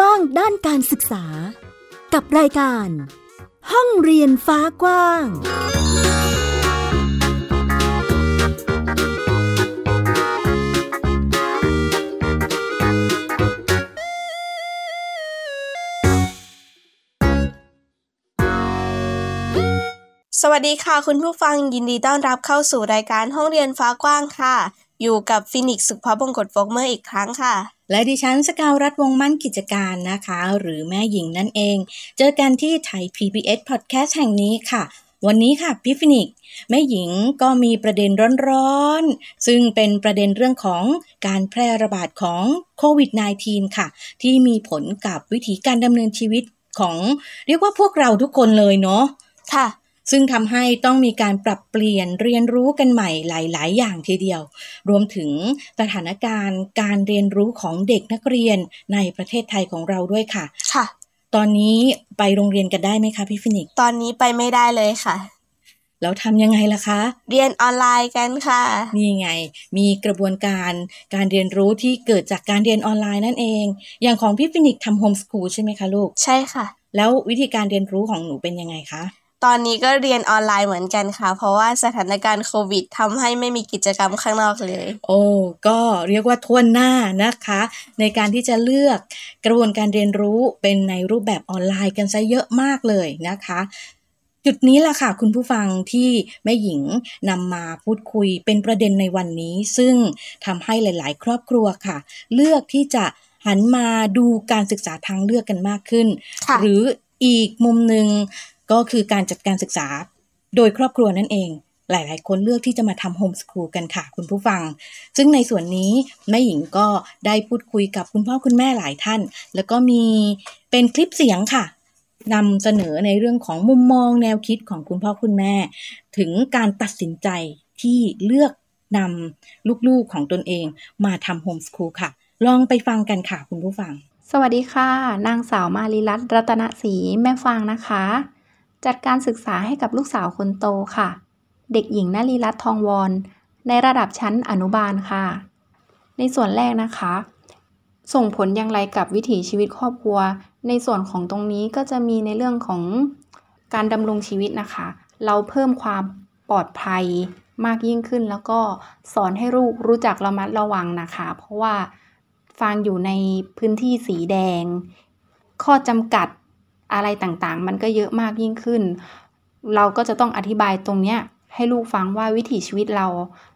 กว้างด้านการศึกษา กับรายการ ห้องเรียนฟ้ากว้าง สวัสดีค่ะ คุณผู้ฟังยินดีต้อนรับเข้าสู่รายการห้องเรียนฟ้ากว้างค่ะ อยู่กับฟินิกสุภาพบงกตโฟกเมอร์อีกครั้งค่ะ และดิฉันสกาวรัฐวงมั่นกิจการนะคะ หรือแม่หญิงนั่นเอง เจอกันที่ Thai PBS Podcast แห่งนี้ค่ะ วันนี้ค่ะพี่ฟินิกแม่หญิงก็มีประเด็นร้อนๆ ซึ่งเป็นประเด็นเรื่องของการแพร่ระบาดของโควิด -19 ค่ะ ที่มีผลกับวิถีการดำเนินชีวิตของเรียกว่าพวกเราทุกคนเลยเนาะค่ะ ซึ่งทำให้ต้องมีการปรับเปลี่ยนเรียนรู้กันใหม่หลาย ๆ อย่างทีเดียว รวมถึงสถานการณ์การเรียนรู้ของเด็กนักเรียนในประเทศไทยของเราด้วยค่ะ ค่ะ ตอนนี้ไปโรงเรียนกันได้ไหมคะพี่ฟินิกซ์ตอนนี้ไปไม่ได้เลยค่ะแล้วทำยังไงล่ะคะ เรียนออนไลน์กันค่ะ นี่ไง มีกระบวนการการเรียนรู้ที่เกิดจากการเรียนออนไลน์นั่นเอง อย่างของพี่ฟินิกซ์ทำโฮมสคูลใช่ไหมคะลูก ใช่ค่ะ แล้ววิธีการเรียนรู้ของหนูเป็นยังไงคะ ตอนนี้ก็เรียนออนไลน์เหมือนกันค่ะ เพราะว่าสถานการณ์โควิดทำให้ไม่มีกิจกรรมข้างนอกเลย โอ้ก็เรียกว่าทวนหน้านะคะ ในการที่จะเลือกกระบวนการเรียนรู้เป็นในรูปแบบออนไลน์กันซะเยอะมากเลยนะคะ จุดนี้ล่ะค่ะ คุณผู้ฟังที่แม่หญิงนำมาพูดคุยเป็นประเด็นในวันนี้ ซึ่งทำให้หลาย ๆ ครอบครัวค่ะ เลือกที่จะหันมาดูการศึกษาทางเลือกกันมากขึ้นค่ะหรืออีกมุมหนึ่ง ก็คือการจัดการศึกษาโดยครอบครัวนั่นเอง หลาย ๆ คนเลือกที่จะมาทำโฮมส o ูลกันค่ะคุณผู้ฟัง ซึ่งในส่วนนี้แม่หญิงก็ได้พูดคุยกับคุณพ่อคุณแม่หลายท่าน แล้วก็มีเป็นคลิปเสียงค่ะนำเสนอในเรื่องของมุมมองแนวคิดของคุณพ่อคุณแม่ ถึงการตัดสินใจที่เลือกนำลูก ๆ ของตนเองมาทำโฮมส o ูลค่ะ ลองไปฟังกันค่ะคุณผู้ฟัง สวัสดีค่ะ นางสาวมาริรัตน์รัตนศรีแม่ฟางนะคะ จัดการศึกษาให้กับลูกสาวคนโตค่ะ เด็กหญิงนลีรัตน์ทองวอนในระดับชั้นอนุบาลค่ะ ในส่วนแรกนะคะ ส่งผลอย่างไรกับวิถีชีวิตครอบครัว ในส่วนของตรงนี้ก็จะมีในเรื่องของการดำรงชีวิตนะคะ เราเพิ่มความปลอดภัยมากยิ่งขึ้น แล้วก็สอนให้ลูกรู้จักระมัดระวังนะคะ เพราะว่าฟังอยู่ในพื้นที่สีแดง ข้อจำกัด อะไรต่างๆ มันก็เยอะมากยิ่งขึ้น เราก็จะต้องอธิบายตรงเนี้ยให้ลูกฟังว่าวิถีชีวิตเรา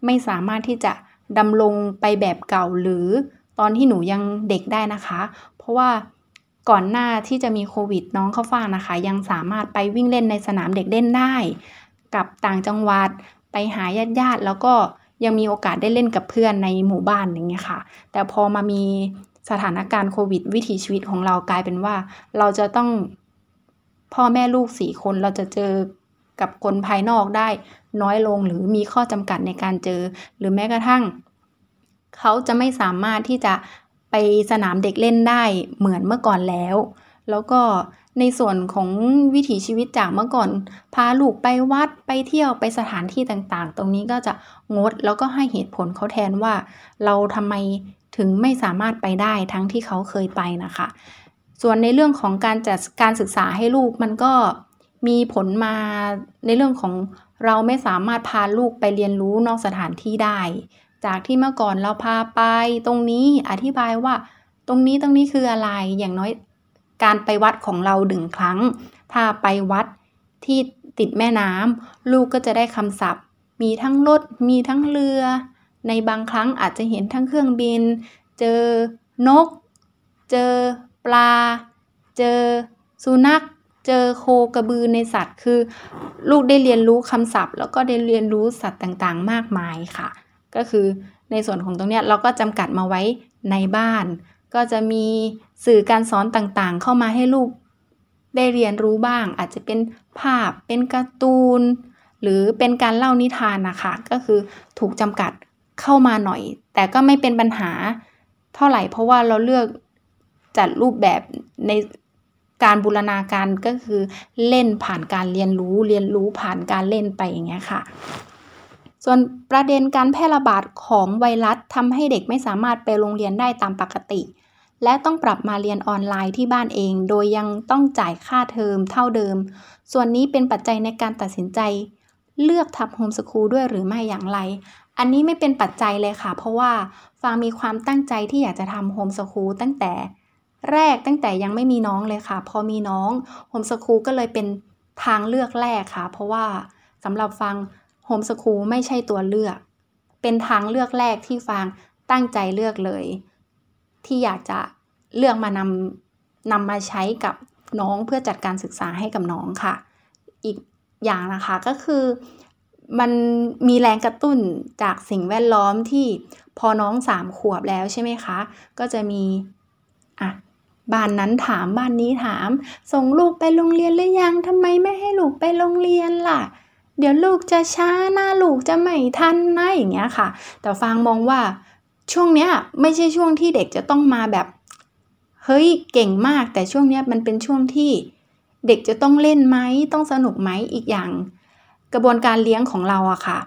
ไม่สามารถที่จะดำรงไปแบบเก่าหรือตอนที่หนูยังเด็กได้นะคะ เพราะว่าก่อนหน้าที่จะมีโควิดน้องเข้าฟังนะคะ ยังสามารถไปวิ่งเล่นในสนามเด็กเล่นได้ กับต่างจังหวัดไปหาญาติญาติๆแล้วก็ยังมีโอกาสได้เล่นกับเพื่อนในหมู่บ้านอย่างเงี้ยค่ะ แต่พอมามีสถานการณ์โควิด วิถีชีวิตของเรากลายเป็นว่า เราจะต้อง พ่อแม่ลูกสี่คนเราจะเจอกับคนภายนอกได้น้อยลงหรือมีข้อจำกัดในการเจอ หรือแม้กระทั่ง เขาจะไม่สามารถที่จะไปสนามเด็กเล่นได้เหมือนเมื่อก่อนแล้ว แล้วก็ในส่วนของวิถีชีวิตจากเมื่อก่อน พาลูกไปวัดไปเที่ยวไปสถานที่ต่างๆ ตรงนี้ก็จะงดแล้วก็ให้เหตุผลเขาแทนว่า เราทำไมถึงไม่สามารถไปได้ทั้งที่เขาเคยไปนะคะ ส่วนในเรื่องของการจัดการศึกษาให้ลูกมันก็มีผลมาในเรื่องของเราไม่สามารถพาลูกไปเรียนรู้นอกสถานที่ได้ จากที่เมื่อก่อนเราพาไปตรงนี้อธิบายว่า ตรงนี้ตรงนี้คืออะไรอย่างน้อยการไปวัดของเราหนึ่งครั้ง ถ้าไปวัดที่ติดแม่น้ำลูกก็จะได้คำศัพท์ มีทั้งรถมีทั้งเรือ ในบางครั้งอาจจะเห็นทั้งเครื่องบิน เจอนก เจอ ปลา เจอสุนัข เจอโคกระบือในสัตว์ คือ ลูกได้เรียนรู้คำศัพท์ แล้วก็ได้เรียนรู้สัตว์ต่างๆ มากมายค่ะ ก็คือในส่วนของตรงนี้เราก็จำกัดมาไว้ในบ้าน ก็จะมีสื่อการสอนต่างๆ เข้ามาให้ลูกได้เรียนรู้บ้าง อาจจะเป็นภาพเป็นการ์ตูน หรือเป็นการเล่านิทานนะคะ ก็คือถูกจำกัดเข้ามาหน่อย แต่ก็ไม่เป็นปัญหาเท่าไหร่เพราะว่าเราเลือก จัดรูปแบบในการบูรณาการก็คือเล่นผ่านการเรียนรู้เรียนรู้ผ่านการเล่นไปอย่างเงี้ยค่ะ ส่วนประเด็นการแพร่ระบาดของไวรัสทำให้เด็กไม่สามารถไปโรงเรียนได้ตามปกติ และต้องปรับมาเรียนออนไลน์ที่บ้านเอง โดยยังต้องจ่ายค่าเทอมเท่าเดิม ส่วนนี้เป็นปัจจัยในการตัดสินใจ เลือกทำโฮมสคูลด้วยหรือไม่อย่างไร อันนี้ไม่เป็นปัจจัยเลยค่ะ เพราะว่าฟางมีความตั้งใจที่อยากจะทำโฮมสคูลตั้งแต่ แรกตั้งแต่ยังไม่มีน้องเลยค่ะ พอมีน้องโฮมสคูลก็เลยเป็นทางเลือกแรกค่ะ เพราะว่าสำหรับฟังโฮมสคูลไม่ใช่ตัวเลือก เป็นทางเลือกแรกที่ฟังตั้งใจเลือกเลย ที่อยากจะเลือกมานำนำมาใช้กับน้องเพื่อจัดการศึกษาให้กับน้องค่ะ อีกอย่างนะคะก็คือมันมีแรงกระตุ้นจากสิ่งแวดล้อมที่พอน้องสามขวบแล้วใช่ไหมคะ ก็จะมีอะ บ้านนั้นถามบ้านนี้ถาม ส่งลูกไปโรงเรียนหรือยังทำไมไม่ให้ลูกไปโรงเรียนล่ะ เดี๋ยวลูกจะช้าหน้าลูกจะไม่ทันนะอย่างเงี้ยค่ะ แต่ฟางมองว่าช่วงเนี้ยไม่ใช่ช่วงที่เด็กจะต้องมาแบบเฮ้ยเก่งมากแต่ช่วงเนี้ยมันเป็นช่วงที่เด็กจะต้องเล่นไหมต้องสนุกไหมอีกอย่าง กระบวนการเลี้ยงของเราอะค่ะ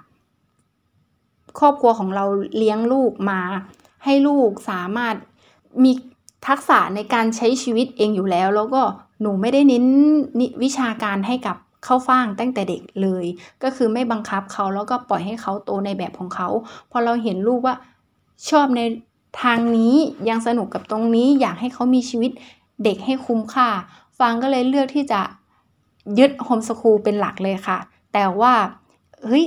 ครอบครัวของเราเลี้ยงลูกมา ให้ลูกสามารถมี ทักษะในการใช้ชีวิตเองอยู่แล้ว แล้วก็หนูไม่ได้เน้นวิชาการให้กับเข้าฟ่างตั้งแต่เด็กเลย ก็คือไม่บังคับเขาแล้วก็ปล่อยให้เขาโตในแบบของเขาพอเราเห็นลูกว่าชอบในทางนี้ยังสนุกกับตรงนี้อยากให้เขามีชีวิตเด็กให้คุ้มค่าฟังก็เลยเลือกที่จะยึดโฮมสคูลเป็นหลักเลยค่ะ แต่ว่าเฮ้ย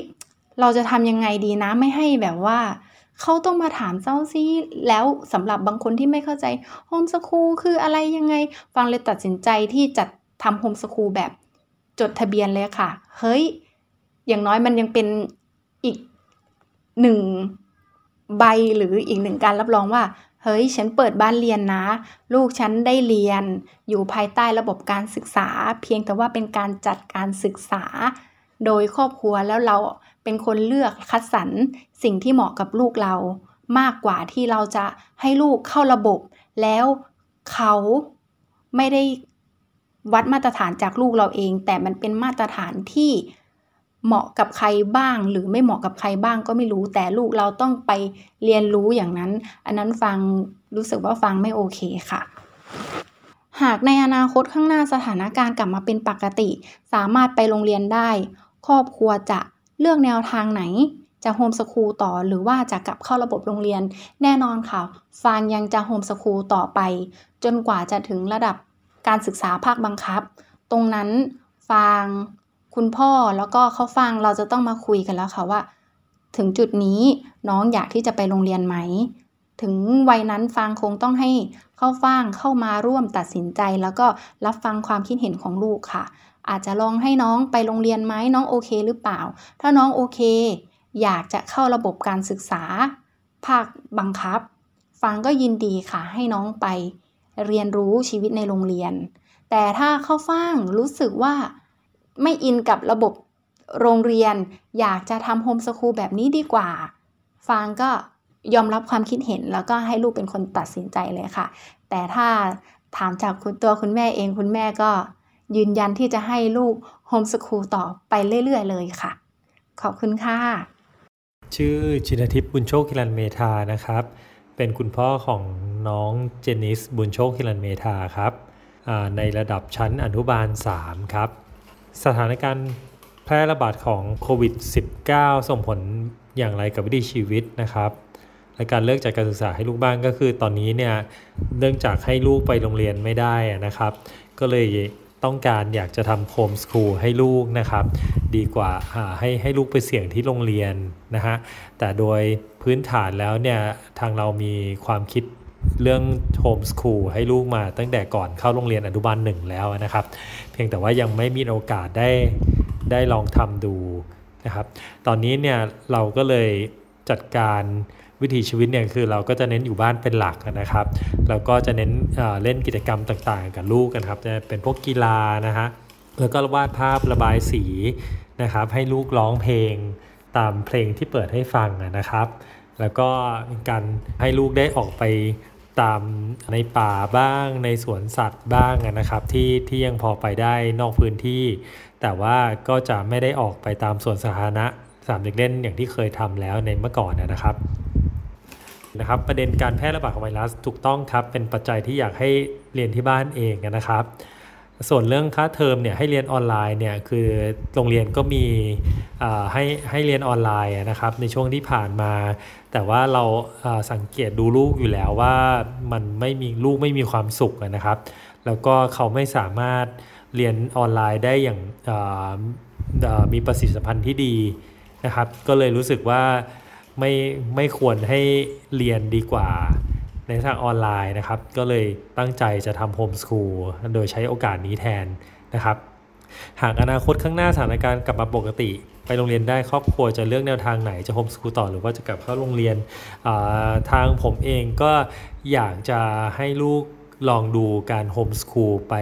เราจะทำยังไงดีนะไม่ให้แบบว่า เขาต้องมาถามเจ้าซีแล้วสำหรับบางคนที่ไม่เข้าใจโฮมสคูลคืออะไรยังไง ฟังเลยตัดสินใจที่จะทำโฮมสคูลแบบจดทะเบียนเลยค่ะ เฮ้ย อย่างน้อยมันยังเป็นอีกหนึ่งใบหรืออีกหนึ่งการรับรองว่า เฮ้ย ฉันเปิดบ้านเรียนนะ ลูกฉันได้เรียน อยู่ภายใต้ระบบการศึกษา เพียงแต่ว่าเป็นการจัดการศึกษา โดยครอบครัวแล้วเรา เป็นคนเลือกคัดสรรสิ่งที่เหมาะกับลูกเรา มากกว่าที่เราจะให้ลูกเข้าระบบ แล้วเขาไม่ได้วัดมาตรฐานจากลูกเราเอง แต่มันเป็นมาตรฐานที่เหมาะกับใครบ้าง หรือไม่เหมาะกับใครบ้างก็ไม่รู้ แต่ลูกเราต้องไปเรียนรู้อย่างนั้น อันนั้นฟังรู้สึกว่าฟังไม่โอเคค่ะ หากในอนาคตข้างหน้าสถานการณ์กลับมาเป็นปกติ สามารถไปโรงเรียนได้ ครอบครัวจะ เลือกแนวทางไหนจะโฮมสคูลต่อหรือว่าจะกลับเข้าระบบโรงเรียน แน่นอนค่ะ ฟางยังจะโฮมสคูลต่อไป จนกว่าจะถึงระดับการศึกษาภาคบังคับ ตรงนั้นฟางคุณพ่อแล้วก็เขาฟังเราจะต้องมาคุยกันแล้วค่ะว่า ถึงจุดนี้น้องอยากที่จะไปโรงเรียนไหม ถึงวัยนั้นฟังคงต้องให้เข้าฟังเข้ามาร่วมตัดสินใจ แล้วก็รับฟังความคิดเห็นของลูกค่ะ อาจจะลองให้น้องไปโรงเรียนไหมน้องโอเคหรือเปล่า ถ้าน้องโอเค อยากจะเข้าระบบการศึกษา ภาคบังคับ ฟังก็ยินดีค่ะให้น้องไปเรียนรู้ชีวิตในโรงเรียน แต่ถ้าเข้าฟังรู้สึกว่าไม่อินกับระบบโรงเรียน อยากจะทำโฮมสคูลแบบนี้ดีกว่า ฟางก็ยอมรับความคิดเห็นแล้วก็ให้ลูกเป็นคนตัดสินใจเลยค่ะ แต่ถ้าถามจากคุณตัวคุณแม่เองคุณแม่ก็ ยืนยันที่จะให้ลูกโฮมสคูลต่อไปเรื่อย ๆ เลยค่ะ ขอบคุณค่ะ ชื่อชินทิพย์บุญโชคคิรันเมธานะครับ เป็นคุณพ่อของน้องเจนิสบุญโชคคิรันเมธาครับในระดับชั้นอนุบาล 3 ครับ สถานการณ์แพร่ระบาดของโควิด -19 ส่งผลอย่างไรกับวิถีชีวิตนะครับและการเลิกจากการศึกษาให้ลูกบ้างก็คือตอนนี้เนี่ยเนื่องจากให้ลูกไปโรงเรียนไม่ได้นะครับ ก็เลย ต้องการอยากจะทำโฮมสคูลให้ลูกนะครับ ดีกว่าให้ให้ลูกไปเสี่ยงที่โรงเรียนนะฮะแต่โดยพื้นฐานแล้วเนี่ยทางเรามีความคิดเรื่องโฮมสคูลให้ลูกมาตั้งแต่ก่อนเข้าโรงเรียนอนุบาลหนึ่งแล้วนะครับ เพียงแต่ว่ายังไม่มีโอกาสได้ได้ลองทำดูนะครับ ตอนนี้เนี่ยเราก็เลยจัดการ วิถีชีวิตเนี่ยคือเราก็จะเน้นอยู่บ้านเป็นหลักนะครับแล้วก็จะเน้นเล่นกิจกรรมต่างๆ กับลูกกันครับจะเป็นพวกกีฬานะฮะแล้วก็วาดภาพระบายสีนะครับให้ลูกร้องเพลงตามเพลงที่เปิดให้ฟังนะครับ แล้วก็การให้ลูกได้ออกไปตามในป่าบ้างในสวนสัตว์บ้างนะครับ ที่ที่ยังพอไปได้นอกพื้นที่ แต่ว่าก็จะไม่ได้ออกไปตามสวนสาธารณะสามเด็กเล่นอย่างที่เคยทำแล้วในเมื่อก่อนนะครับ นะครับ ประเด็นการแพร่ระบาดของไวรัสถูกต้องครับ เป็นปัจจัยที่อยากให้เรียนที่บ้านเองนะครับ ส่วนเรื่องค่าเทอมเนี่ยให้เรียนออนไลน์เนี่ยคือโรงเรียนก็มีให้ให้เรียนออนไลน์นะครับในช่วงที่ผ่านมา แต่ว่าเราสังเกตดูลูกอยู่แล้วว่ามันไม่มีลูกไม่มีความสุขนะครับ แล้วก็เขาไม่สามารถเรียนออนไลน์ได้อย่างมีประสิทธิภาพที่ดีนะครับ ก็เลยรู้สึกว่า ไม่ไม่ควรให้เรียนดีกว่า ในทางออนไลน์นะครับ ก็เลยตั้งใจจะทำโฮมสคูลโดยใช้โอกาสนี้แทนนะครับ หากอนาคตข้างหน้าสถานการณ์กลับมาปกติ ไปโรงเรียนได้ครอบครัวจะเลือกแนวทางไหนจะโฮมสคูลต่อหรือว่าจะกลับเข้าโรงเรียนทางผมเองก็อยากจะให้ลูกลองดูการโฮมสคูลไป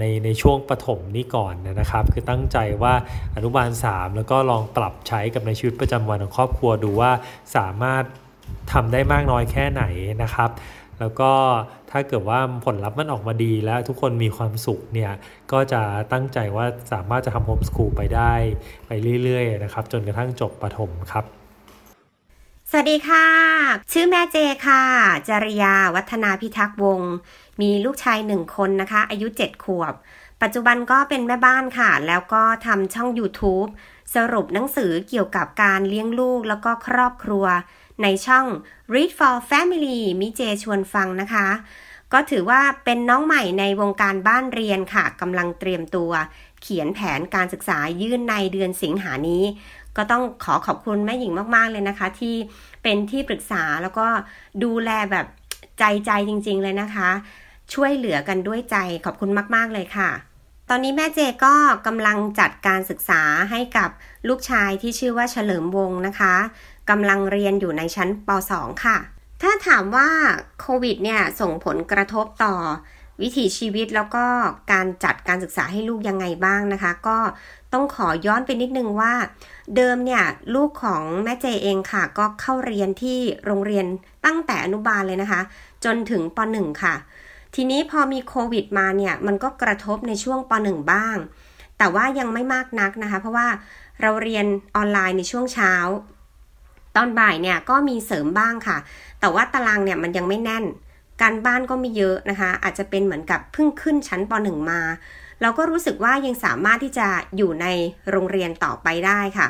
ในในช่วงปฐมนี้ก่อนนะครับ คือตั้งใจว่าอนุบาล 3 แล้วก็ลองปรับใช้กับในชีวิตประจำวันของครอบครัวดูว่าสามารถทำได้มากน้อยแค่ไหนนะครับ แล้วก็ถ้าเกิดว่าผลลัพธ์มันออกมาดีแล้วทุกคนมีความสุขเนี่ยก็จะตั้งใจว่าสามารถจะทำโฮมสคูลไปได้ไปเรื่อยๆนะครับ จนกระทั่งจบประถมครับ สวัสดีค่ะ ชื่อแม่เจค่ะ จริยาวัฒนาพิทักษ์วงศ์มีลูกชายหนึ่งคนนะคะ อายุ 7 ขวบ ปัจจุบันก็เป็นแม่บ้านค่ะ แล้วก็ทำช่อง YouTube สรุปหนังสือเกี่ยวกับการเลี้ยงลูกแล้วก็ครอบครัว ในช่อง Read for Family มิเจชวนฟังนะคะ ก็ถือว่าเป็นน้องใหม่ในวงการบ้านเรียนค่ะกำลังเตรียมตัว เขียนแผนการศึกษายื่นในเดือนสิงหานี้ ก็ต้องขอขอบคุณแม่หญิงมาก ๆ เลยนะคะ ที่เป็นที่ปรึกษาแล้วก็ดูแลแบบใจใจจริง ๆ เลยนะคะ ช่วยเหลือกันด้วยใจขอบคุณมาก ๆ เลยค่ะ ตอนนี้แม่เจก็กำลังจัดการศึกษาให้กับลูกชายที่ชื่อว่าเฉลิมวงนะคะกำลังเรียนอยู่ในชั้นป .2 ค่ะ ถ้าถามว่าโควิดเนี่ยส่งผลกระทบต่อ วิถีชีวิตแล้วก็การจัดการศึกษาให้ลูกยังไงบ้างนะคะ ก็ต้องขอย้อนไปนิดนึงว่า เดิมเนี่ยลูกของแม่เจเองค่ะ ก็เข้าเรียนที่โรงเรียนตั้งแต่อนุบาลเลยนะคะ จนถึงป .1 ค่ะ ทีนี้พอมีโควิดมาเนี่ยมันก็กระทบในช่วงป .1 บ้าง แต่ว่ายังไม่มากนักนะคะ เพราะว่าเราเรียนออนไลน์ในช่วงเช้า ตอนบ่ายเนี่ยก็มีเสริมบ้างค่ะ แต่ว่าตารางเนี่ยมันยังไม่แน่น การบ้านก็มีเยอะนะคะ อาจจะเป็นเหมือนกับเพิ่งขึ้นชั้นป .1 มา เราก็รู้สึกว่ายังสามารถที่จะอยู่ในโรงเรียนต่อไปได้ค่ะ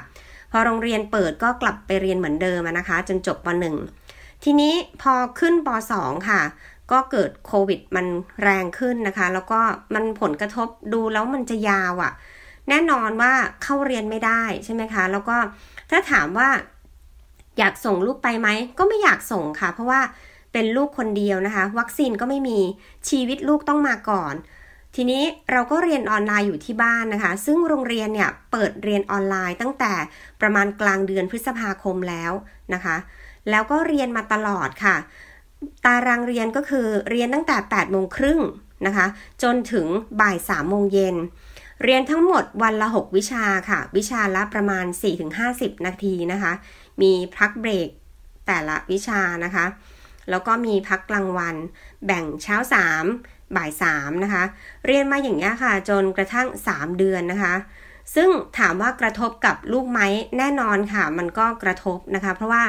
พอโรงเรียนเปิดก็กลับไปเรียนเหมือนเดิมนะคะ จนจบป .1 ทีนี้พอขึ้นป .2 ค่ะ ก็เกิดโควิดมันแรงขึ้นนะคะ แล้วก็มันผลกระทบดูแล้วมันจะยาวอะ่ะ แน่นอนว่าเข้าเรียนไม่ได้ใช่ไหมคะ แล้วก็ถ้าถามว่าอยากส่งลูกไปไหมก็ไม่อยากส่งค่ะ เพราะว่า เป็นลูกคนเดียวนะคะ วัคซีนก็ไม่มีชีวิตลูกต้องมาก่อน ทีนี้เราก็เรียนออนไลน์อยู่ที่บ้านนะคะ ซึ่งโรงเรียนเนี่ยเปิดเรียนออนไลน์ตั้งแต่ประมาณกลางเดือนพฤษภาคมแล้วนะคะ แล้วก็เรียนมาตลอดค่ะ ตารางเรียนก็คือเรียนตั้งแต่8โมงครึ่งนะคะ จนถึงบ่าย3โมงเย็นเรียนทั้งหมดวันละ 6 วิชาค่ะ วิชาละประมาณ 4-50 นาทีนะคะ มีพักเบรกแต่ละวิชานะคะ แล้วก็มีพักกลางวัน แบ่งเช้า 3 บ่าย3นะคะ เรียนมาอย่างนี้ค่ะ จนกระทั่ง 3 เดือนนะคะ ซึ่งถามว่ากระทบกับลูกไหมแน่นอนค่ะ มันก็กระทบนะคะ เพราะว่า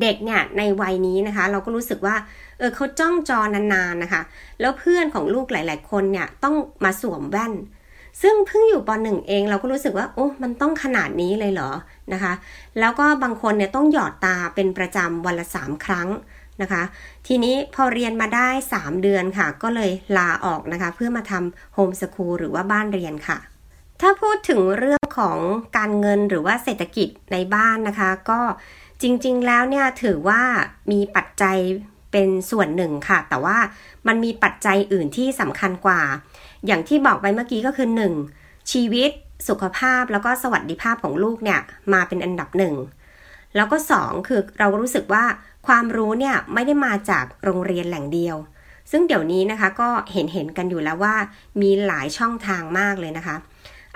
เด็กเนี่ยในวัยนี้นะคะ เราก็รู้สึกว่าเออเขาจ้องจอนานๆนะคะ แล้วเพื่อนของลูกหลาย ๆ คนเนี่ยต้องมาสวมแว่น ซึ่งเพิ่งอยู่ปหนึ่งเองเราก็รู้สึกว่าโอ้มันต้องขนาดนี้เลยเหรอนะคะ แล้วก็บางคนเนี่ยต้องหยอดตาเป็นประจำวันละสามครั้ง นะคะ ทีนี้พอเรียนมาได้ 3 เดือนค่ะ ก็เลยลาออกนะคะ เพื่อมาทำโฮมสคูลหรือว่าบ้านเรียนค่ะ ถ้าพูดถึงเรื่องของการเงินหรือว่าเศรษฐกิจในบ้านนะคะ ก็จริงๆแล้วเนี่ยถือว่ามีปัจจัยเป็นส่วนหนึ่งค่ะ แต่ว่ามันมีปัจจัยอื่นที่สำคัญกว่า อย่างที่บอกไปเมื่อกี้ก็คือ 1. ชีวิตสุขภาพแล้วก็สวัสดิภาพของลูกเนี่ยมาเป็นอันดับหนึ่งแล้วก็ 2 คือเรารู้สึกว่า ความรู้เนี่ยไม่ได้มาจากโรงเรียนแหล่งเดียว ซึ่งเดี๋ยวนี้นะคะก็เห็นเห็นกันอยู่แล้วว่ามีหลายช่องทางมากเลยนะคะ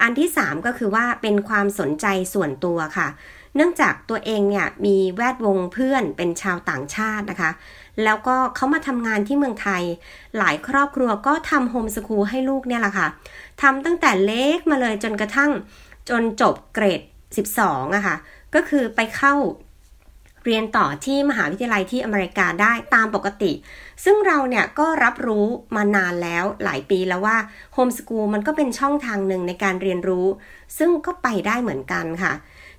อันที่ 3 ก็คือว่าเป็นความสนใจส่วนตัวค่ะ เนื่องจากตัวเองเนี่ยมีแวดวงเพื่อนเป็นชาวต่างชาตินะคะ แล้วก็เขามาทำงานที่เมืองไทย หลายครอบครัวก็ทำโฮมสคูลให้ลูกเนี่ยแหละค่ะทำตั้งแต่เล็กมาเลยจนกระทั่งจนจบเกรด 12อะค่ะก็คือไปเข้า เรียนต่อที่มหาวิทยาลัยที่อเมริกาได้ตามปกติ ซึ่งเราเนี่ยก็รับรู้มานานแล้วหลายปีแล้วว่าโฮมสกูลมันก็เป็นช่องทางหนึ่งในการเรียนรู้ ซึ่งก็ไปได้เหมือนกันค่ะ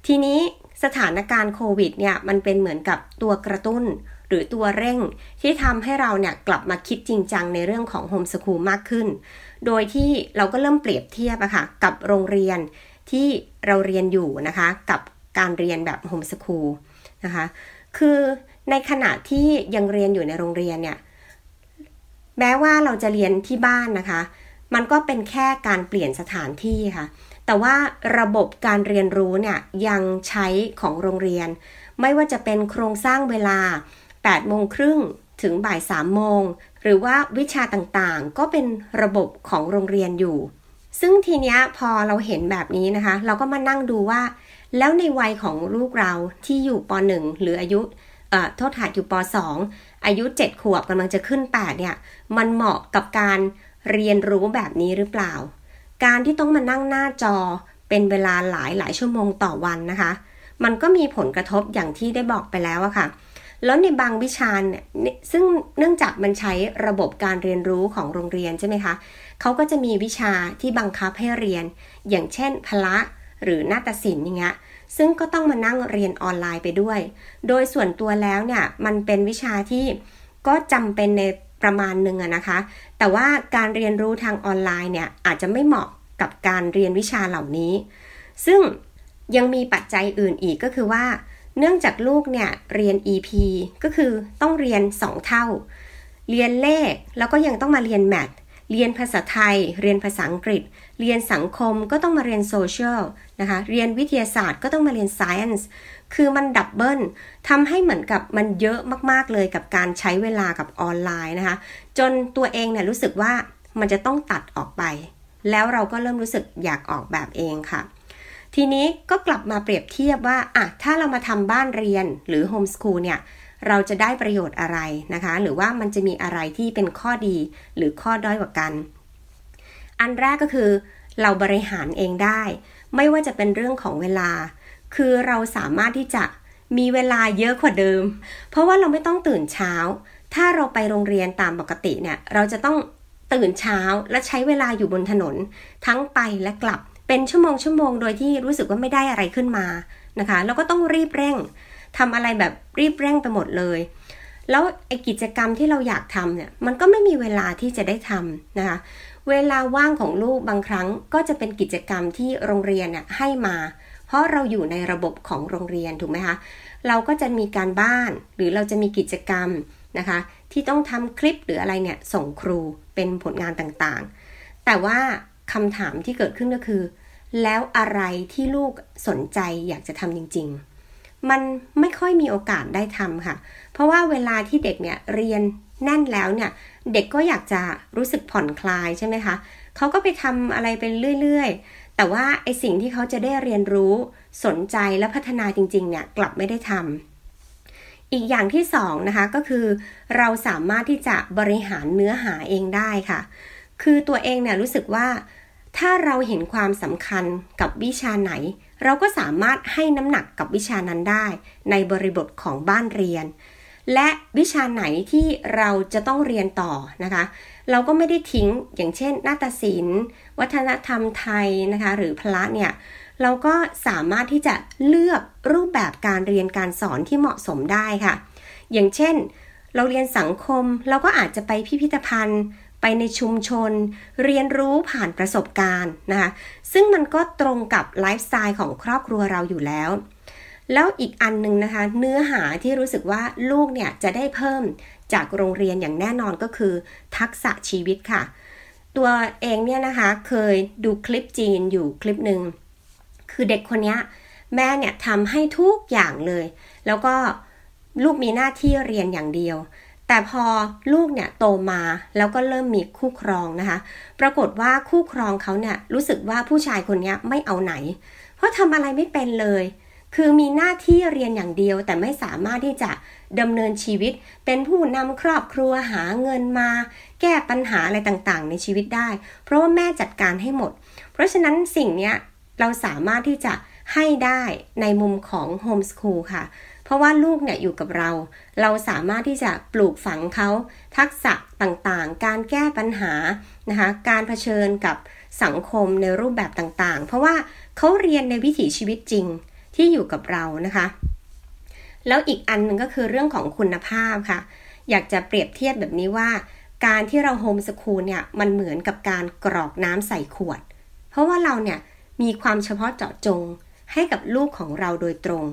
ทีนี้สถานการณ์โควิดเนี่ยมันเป็นเหมือนกับตัวกระตุ้น หรือตัวเร่งที่ทำให้เราเนี่ยกลับมาคิดจริงจังในเรื่องของโฮมสคูลมากขึ้น โดยที่เราก็เริ่มเปรียบเทียบอะค่ะกับโรงเรียนที่เราเรียนอยู่นะคะ กับการเรียนแบบโฮมสคูล นะคะ คือในขณะที่ยังเรียนอยู่ในโรงเรียนเนี่ย แม้ว่าเราจะเรียนที่บ้านนะคะ มันก็เป็นแค่การเปลี่ยนสถานที่ค่ะ แต่ว่าระบบการเรียนรู้เนี่ยยังใช้ของโรงเรียน ไม่ว่าจะเป็นโครงสร้างเวลา8โมงครึ่งถึงบ่าย3โมง หรือว่าวิชาต่างๆ ก็เป็นระบบของโรงเรียนอยู่ ซึ่งทีเนี้ยพอเราเห็นแบบนี้นะคะ เราก็มานั่งดูว่า แล้วในวัยของลูกเราที่อยู่ป .1 หรืออายุโทษฐานอยู่ป .2 อายุ 7 ขวบกำลังจะขึ้น 8 เนี่ย มันเหมาะกับการเรียนรู้แบบนี้หรือเปล่า การที่ต้องมานั่งหน้าจอเป็นเวลาหลายหลายชั่วโมงต่อวันนะคะ มันก็มีผลกระทบอย่างที่ได้บอกไปแล้วอะค่ะ แล้วในบางวิชาเนี่ยซึ่งเนื่องจากมันใช้ระบบการเรียนรู้ของโรงเรียนใช่ไหมคะ เขาก็จะมีวิชาที่บังคับให้เรียน อย่างเช่น พละหรือนาฏศิลป์อย่างเงี้ยซึ่งก็ต้องมานั่งเรียนออนไลน์ไปด้วย โดยส่วนตัวแล้วเนี่ยมันเป็นวิชาที่ก็จำเป็นในประมาณหนึ่งนะคะ แต่ว่าการเรียนรู้ทางออนไลน์เนี่ยอาจจะไม่เหมาะกับการเรียนวิชาเหล่านี้ ซึ่งยังมีปัจจัยอื่นอีกก็คือว่า เนื่องจากลูกเนี่ยเรียน EP ก็คือต้องเรียน 2 เท่า เรียนเลขแล้วก็ยังต้องมาเรียน Math เรียนภาษาไทย เรียนภาษาอังกฤษ เรียนสังคมก็ต้องมาเรียนโซเชียลนะคะ เรียนวิทยาศาสตร์ก็ต้องมาเรียน Science คือมัน doubleทำให้เหมือนกับมันเยอะมากๆเลยกับการใช้เวลากับออนไลน์นะคะ จนตัวเองเนี่ยรู้สึกว่ามันจะต้องตัดออกไป แล้วเราก็เริ่มรู้สึกอยากออกแบบเองค่ะ ทีนี้ก็กลับมาเปรียบเทียบว่าอะถ้าเรามาทำบ้านเรียนหรือโฮมสคูลเนี่ย เราจะได้ประโยชน์อะไรนะคะ หรือว่ามันจะมีอะไรที่เป็นข้อดีหรือข้อด้อยกว่ากัน อันแรกก็คือเราบริหารเองได้ ไม่ว่าจะเป็นเรื่องของเวลา คือเราสามารถที่จะมีเวลาเยอะกว่าเดิม เพราะว่าเราไม่ต้องตื่นเช้า ถ้าเราไปโรงเรียนตามปกติเนี่ย เราจะต้องตื่นเช้าและใช้เวลาอยู่บนถนน ทั้งไปและกลับเป็นชั่วโมงชั่วโมงโดยที่รู้สึกว่าไม่ได้อะไรขึ้นมานะคะ แล้วก็ต้องรีบเร่ง ทำอะไรแบบรีบเร่งไปหมดเลย แล้วไอกิจกรรมที่เราอยากทำเนี่ยมันก็ไม่มีเวลาที่จะได้ทำนะคะเวลาว่างของลูกบางครั้งก็จะเป็นกิจกรรมที่โรงเรียนน่ยให้มา เพราะเราอยู่ในระบบของโรงเรียนถูกไหมคะเราก็จะมีการบ้านหรือเราจะมีกิจกรรมนะคะที่ต้องทำคลิปหรืออะไรเนี่ยส่งครูเป็นผลงานต่างๆ แต่ว่าคำถามที่เกิดขึ้นก็คือ แล้วอะไรที่ลูกสนใจอยากจะทำจริง ๆ มันไม่ค่อยมีโอกาสได้ทำค่ะ เพราะว่าเวลาที่เด็กเนี่ยเรียนแน่นแล้วเนี่ย เด็กก็อยากจะรู้สึกผ่อนคลายใช่ไหมคะเขาก็ไปทำอะไรไปเรื่อยๆ แต่ว่าไอสิ่งที่เขาจะได้เรียนรู้สนใจและพัฒนาจริงๆเนี่ยกลับไม่ได้ทำอีกอย่างที่สองนะคะก็คือ เราสามารถที่จะบริหารเนื้อหาเองได้ค่ะ คือตัวเองเนี่ยรู้สึกว่า ถ้าเราเห็นความสำคัญกับวิชาไหน เราก็สามารถให้น้ำหนักกับวิชานั้นได้ ในบริบทของบ้านเรียน และวิชาไหนที่เราจะต้องเรียนต่อนะคะ เราก็ไม่ได้ทิ้งอย่างเช่น นาฏศิลป์ วัฒนธรรมไทยนะคะ หรือพละเนี่ยเราก็สามารถที่จะเลือกรูปแบบการเรียนการสอนที่เหมาะสมได้ค่ะ อย่างเช่น เราเรียนสังคมเราก็อาจจะไปพิพิธภัณฑ์ ไปในชุมชน เรียนรู้ผ่านประสบการณ์นะคะซึ่งมันก็ตรงกับไลฟ์สไตล์ของครอบครัวเราอยู่แล้ว แล้วอีกอันหนึ่งนะคะ เนื้อหาที่รู้สึกว่าลูกเนี่ยจะได้เพิ่มจากโรงเรียนอย่างแน่นอนก็คือ ทักษะชีวิตค่ะ ตัวเองเนี่ยนะคะเคยดูคลิปจีนอยู่คลิปหนึ่งคือเด็กคนนี้แม่เนี่ยทำให้ทุกอย่างเลย แล้วก็ลูกมีหน้าที่เรียนอย่างเดียว แต่พอลูกเนี่ยโตมาแล้วก็เริ่มมีคู่ครองนะคะ ปรากฏว่าคู่ครองเขาเนี่ยรู้สึกว่าผู้ชายคนนี้ไม่เอาไหน เพราะทำอะไรไม่เป็นเลย คือมีหน้าที่เรียนอย่างเดียว แต่ไม่สามารถที่จะดำเนินชีวิต เป็นผู้นำครอบครัวหาเงินมา แก้ปัญหาอะไรต่างๆ ในชีวิตได้ เพราะว่าแม่จัดการให้หมด เพราะฉะนั้นสิ่งนี้เราสามารถที่จะให้ได้ในมุมของโฮมสคูลค่ะ เพราะว่าลูกเนี่ยอยู่กับเรา เราสามารถที่จะปลูกฝังเขาทักษะต่างๆ การแก้ปัญหานะคะการเผชิญกับสังคมในรูปแบบต่างๆ เพราะว่าเขาเรียนในวิถีชีวิตจริงที่อยู่กับเรานะคะ แล้วอีกอันหนึ่งก็คือเรื่องของคุณภาพค่ะ อยากจะเปรียบเทียบแบบนี้ว่า การที่เราโฮมสคูลเนี่ยมันเหมือนกับการกรอกน้ำใส่ขวด เพราะว่าเราเนี่ยมีความเฉพาะเจาะจงให้กับลูกของเราโดยตรง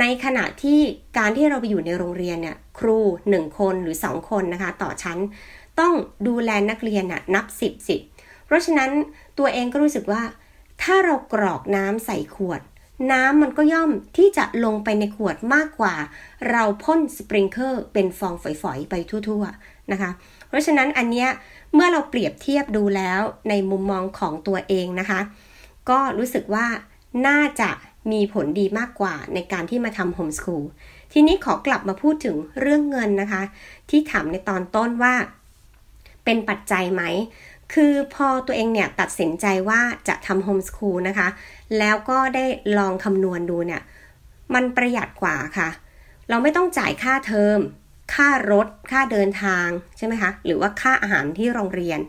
ในขณะที่การที่เราไปอยู่ในโรงเรียนเนี่ยครู 1 คนหรือ 2 คนนะคะ ต่อชั้น ต้องดูแลนักเรียนน่ะนับ 10สิบเพราะฉะนั้นตัวเองก็รู้สึกว่า ถ้าเรากรอกน้ำใส่ขวด น้ำมันก็ย่อมที่จะลงไปในขวดมากกว่า เราพ่นสปริงเกอร์เป็นฟองฝอยๆ ไปทั่วๆนะคะ เพราะฉะนั้นอันเนี้ยเมื่อเราเปรียบเทียบดูแล้วในมุมมองของตัวเองนะคะ ก็รู้สึกว่าน่าจะ มีผลดีมากกว่าในการที่มาทำโฮมสคูลทีนี้ขอกลับมาพูดถึงเรื่องเงินนะคะ ที่ถามในตอนต้นว่า เป็นปัจจัยไหม คือพอตัวเองเนี่ยตัดสินใจว่าจะทำโฮมสคูลนะคะ แล้วก็ได้ลองคำนวณดูเนี่ย มันประหยัดกว่าค่ะ เราไม่ต้องจ่ายค่าเทอม ค่ารถ ค่าเดินทาง ใช่ไหมคะ หรือว่าค่าอาหารที่โรงเรียน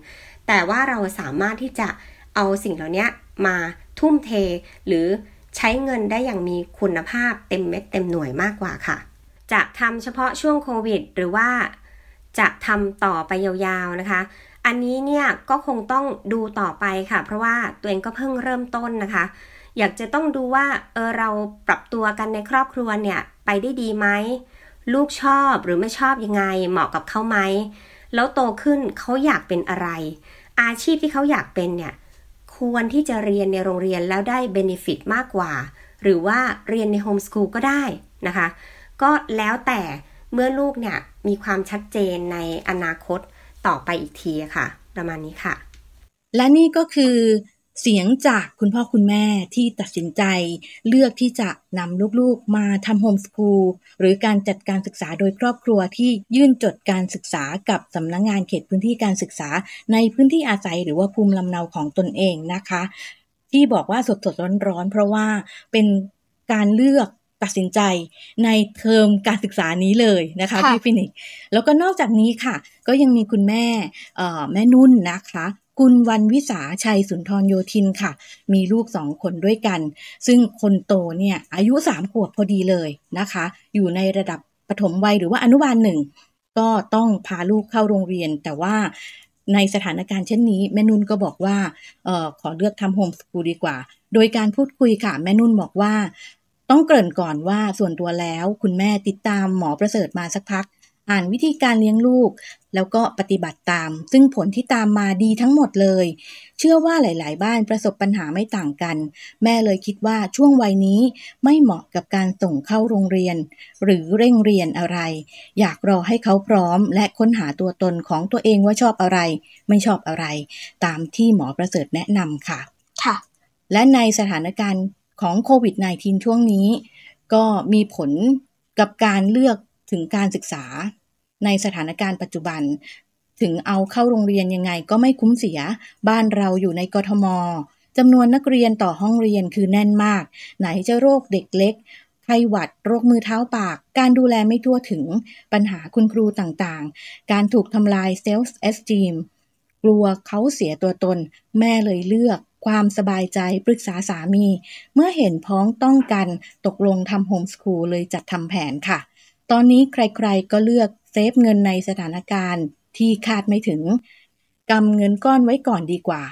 แต่ว่าเราสามารถที่จะเอาสิ่งเหล่านี้มาทุ่มเทหรือ ใช้เงินได้อย่างมีคุณภาพเต็มเม็ดเต็มหน่วยมากกว่าค่ะ จะทำเฉพาะช่วงโควิด หรือว่าจะทำต่อไปยาวๆนะคะ อันนี้เนี่ยก็คงต้องดูต่อไปค่ะ เพราะว่าตัวเองก็เพิ่งเริ่มต้นนะคะ อยากจะต้องดูว่าเออเราปรับตัวกันในครอบครัวเนี่ยไปได้ดีไหมลูกชอบหรือไม่ชอบยังไงเหมาะกับเขาไหม แล้วโตขึ้นเขาอยากเป็นอะไร อาชีพที่เขาอยากเป็นเนี่ย ควรที่จะเรียนในโรงเรียนแล้วได้เบนฟิตมากกว่า หรือว่าเรียนในโฮมสคูลก็ได้นะคะ ก็แล้วแต่เมื่อลูกเนี่ยมีความชัดเจนในอนาคตต่อไปอีกทีค่ะ ประมาณนี้ค่ะ และนี่ก็คือ เสียงจากคุณพ่อคุณแม่ที่ตัดสินใจ เลือกที่จะนำลูกๆมาทำโฮมสคูลหรือการจัดการศึกษาโดยครอบครัวที่ยื่นจดการศึกษากับสำนักงงานเขตพื้นที่การศึกษา ในพื้นที่อาศัยหรือว่าภูมิลำเนาของตนเองนะคะ ที่บอกว่าสดๆร้อนๆเพราะว่าเป็นการเลือกตัดสินใจในเทอมการศึกษานี้เลยนะคะพี่ฟินิกแล้วก็นอกจากนี้ค่ะ ก็ยังมีคุณแม่แม่นุ่นนะคะ คุณวันวิสาชัยสุนทรโยธินค่ะ มีลูกสองคนด้วยกัน ซึ่งคนโตเนี่ยอายุสามขวบพอดีเลยนะคะ อยู่ในระดับปฐมวัยหรือว่าอนุบาลหนึ่ง ก็ต้องพาลูกเข้าโรงเรียน แต่ว่าในสถานการณ์เช่นนี้ แม่นุ่นก็บอกว่าออขอเลือกทำโฮมสกูลดีกว่า โดยการพูดคุยค่ะ แม่นุ่นบอกว่า ต้องเกริ่นก่อนว่าส่วนตัวแล้ว คุณแม่ติดตามหมอประเสริฐมาสักพัก อ่านวิธีการเลี้ยงลูก แล้วก็ปฏิบัติตาม ซึ่งผลที่ตามมาดีทั้งหมดเลย เชื่อว่าหลาย ๆ บ้านประสบปัญหาไม่ต่างกัน แม่เลยคิดว่าช่วงวัยนี้ไม่เหมาะกับการส่งเข้าโรงเรียน หรือเร่งเรียนอะไร อยากรอให้เขาพร้อม และค้นหาตัวตนของตัวเองว่าชอบอะไร ไม่ชอบอะไร ตามที่หมอประเสริฐแนะนำค่ะ ค่ะ และในสถานการณ์ของโควิด -19 ช่วงนี้ ก็มีผลกับการเลือกถึงการศึกษา ในสถานการณ์ปัจจุบัน ถึงเอาเข้าโรงเรียนยังไงก็ไม่คุ้มเสีย บ้านเราอยู่ในกทมจำนวนนักเรียนต่อห้องเรียนคือแน่นมาก ไหนจะโรคเด็กเล็กไข้หวัดโรคมือเท้าปาก การดูแลไม่ทั่วถึง ปัญหาคุณครูต่างๆ การถูกทำลายเซลล์เอสตีมกลัวเขาเสียตัวตน แม่เลยเลือก ความสบายใจปรึกษาสามี เมื่อเห็นพ้องต้องกันตกลงทำโฮมสคูลเลยจัดทำแผนค่ะ ตอนนี้ใครๆก็เลือก เซฟเงินในสถานการณ์ที่คาดไม่ถึงกำเงินก้อนไว้ก่อนดีกว่า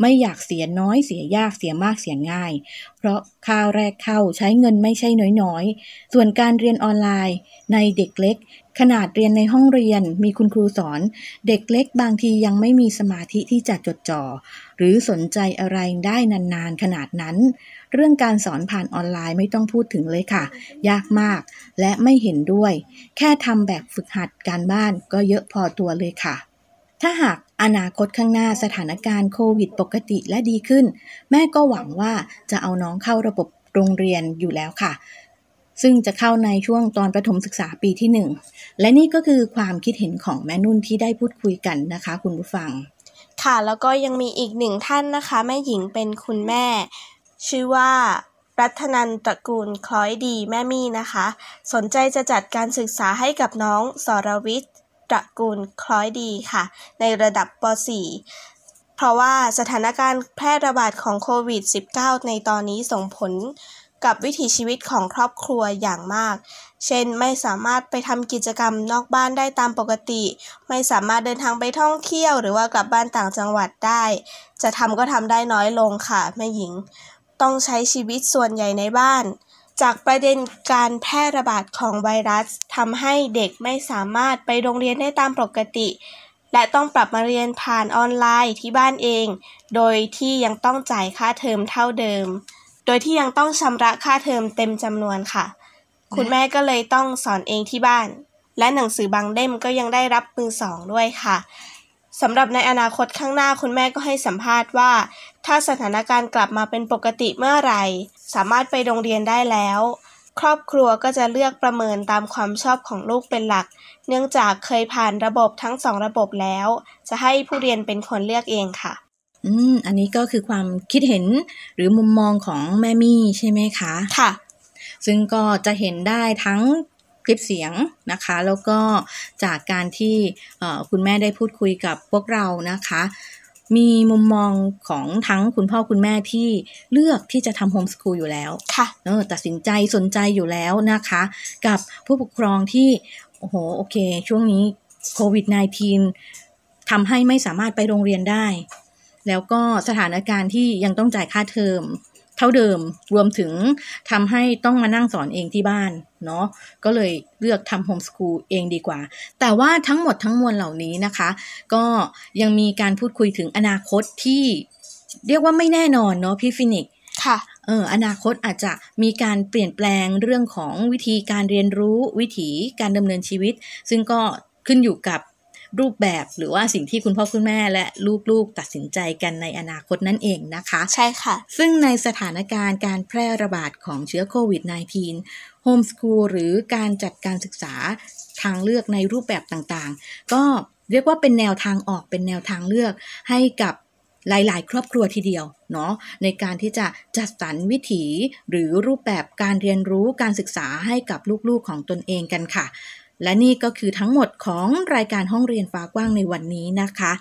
ไม่อยากเสียน้อยเสียยากเสียมากเสียง่าย เพราะค่าแรกเข้าใช้เงินไม่ใช่น้อยๆ ส่วนการเรียนออนไลน์ในเด็กเล็ก ขนาดเรียนในห้องเรียนมีคุณครูสอน เด็กเล็กบางทียังไม่มีสมาธิที่จะจดจ่อ หรือสนใจอะไรได้นานๆขนาดนั้น เรื่องการสอนผ่านออนไลน์ไม่ต้องพูดถึงเลยค่ะ ยากมาก และไม่เห็นด้วย แค่ทำแบบฝึกหัดการบ้านก็เยอะพอตัวเลยค่ะ ถ้าหากอนาคตข้างหน้าสถานการณ์โควิดปกติและดีขึ้น แม่ก็หวังว่าจะเอาน้องเข้าระบบโรงเรียนอยู่แล้วค่ะ ซึ่งจะเข้าในช่วงตอนประถมศึกษาปีที่หนึ่งและนี่ก็คือความคิดเห็นของแม่นุ่นที่ได้พูดคุยกันนะคะ คุณผู้ฟัง ค่ะแล้วก็ยังมีอีกหนึ่งท่านนะคะ แม่หญิงเป็นคุณแม่ ชื่อว่า รัตนันตระกูลคล้อยดีแม่มี่นะคะ สนใจจะจัดการศึกษาให้กับน้องสรวิทย์ตระกูลคล้อยดีค่ะ ในระดับป .4 เพราะว่าสถานการณ์แพร่ระบาดของโควิด -19 ในตอนนี้ส่งผลกับวิถีชีวิตของครอบครัวอย่างมาก เช่น ไม่สามารถไปทำกิจกรรมนอกบ้านได้ตามปกติ ไม่สามารถเดินทางไปท่องเที่ยวหรือว่ากลับบ้านต่างจังหวัดได้ จะทำก็ทำได้น้อยลงค่ะแม่หญิง ต้องใช้ชีวิตส่วนใหญ่ในบ้าน จากประเด็นการแพร่ระบาดของไวรัสทำให้เด็กไม่สามารถไปโรงเรียนได้ตามปกติ และต้องปรับมาเรียนผ่านออนไลน์ที่บ้านเอง โดยที่ยังต้องจ่ายค่าเทอมเท่าเดิม โดยที่ยังต้องชำระค่าเทอมเต็มจำนวนค่ะ คุณแม่ก็เลยต้องสอนเองที่บ้าน และหนังสือบางเล่มก็ยังได้รับมือสองด้วยค่ะ สำหรับในอนาคตข้างหน้าคุณแม่ก็ให้สัมภาษณ์ว่า ถ้าสถานการณ์กลับมาเป็นปกติเมื่อไหร่ สามารถไปโรงเรียนได้แล้ว ครอบครัวก็จะเลือกประเมินตามความชอบของลูกเป็นหลัก เนื่องจากเคยผ่านระบบทั้งสองระบบแล้ว จะให้ผู้เรียนเป็นคนเลือกเองค่ะ อืม อันนี้ก็คือความคิดเห็นหรือมุมมองของแม่มี่ใช่ไหมคะ ค่ะซึ่งก็จะเห็นได้ทั้ง คลิปเสียงนะคะ แล้วก็จากการที่คุณแม่ได้พูดคุยกับพวกเรานะคะ มีมุมมองของทั้งคุณพ่อคุณแม่ที่เลือกที่จะทำโฮมสคูลอยู่แล้วค่ะเออตัดสินใจสนใจอยู่แล้วนะคะ กับผู้ปกครองที่โอ้โหโอเค ช่วงนี้โควิด -19 ทำให้ไม่สามารถไปโรงเรียนได้ แล้วก็สถานการณ์ที่ยังต้องจ่ายค่าเทอม เท่าเดิมรวมถึงทำให้ต้องมานั่งสอนเองที่บ้านเนาะก็เลยเลือกทำโฮมสคูลเองดีกว่า แต่ว่าทั้งหมดทั้งมวลเหล่านี้นะคะ ก็ยังมีการพูดคุยถึงอนาคตที่เรียกว่าไม่แน่นอนเนาะพี่ฟินิกค่ะเอออนาคตอาจจะมีการเปลี่ยนแปลงเรื่องของวิธีการเรียนรู้วิถีการดำเนินชีวิต ซึ่งก็ขึ้นอยู่กับ รูปแบบหรือว่าสิ่งที่คุณพ่อคุณแม่และลูกๆตัดสินใจกันในอนาคตนั่นเองนะคะ ใช่ค่ะ ซึ่งในสถานการณ์การแพร่ระบาดของเชื้อโควิด -19 โฮมสคูลหรือการจัดการศึกษาทางเลือกในรูปแบบต่างๆ ก็เรียกว่าเป็นแนวทางออกเป็นแนวทางเลือกให้กับหลาย ๆ ครอบครัวทีเดียวเนาะในการที่จะจัดสรรวิถีหรือรูปแบบการเรียนรู้การศึกษาให้กับลูก ๆ ของตนเองกันค่ะ และนี่ก็คือทั้งหมดของรายการห้องเรียนฟ้ากว้างในวันนี้นะคะ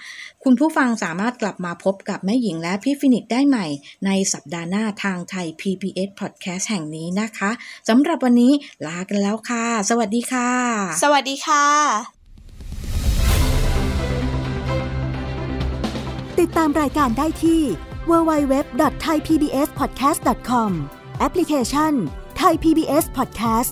คุณผู้ฟังสามารถกลับมาพบกับแม่หญิงและพี่ฟินิกได้ใหม่ ในสัปดาห์หน้าทางไทย PBS Podcast แห่งนี้นะคะสำหรับวันนี้ลากันแล้วค่ะ สวัสดีค่ะ สวัสดีค่ะ ติดตามรายการได้ที่ www.thaipbspodcast.com แอปพลิเคชัน Thai PBS Podcast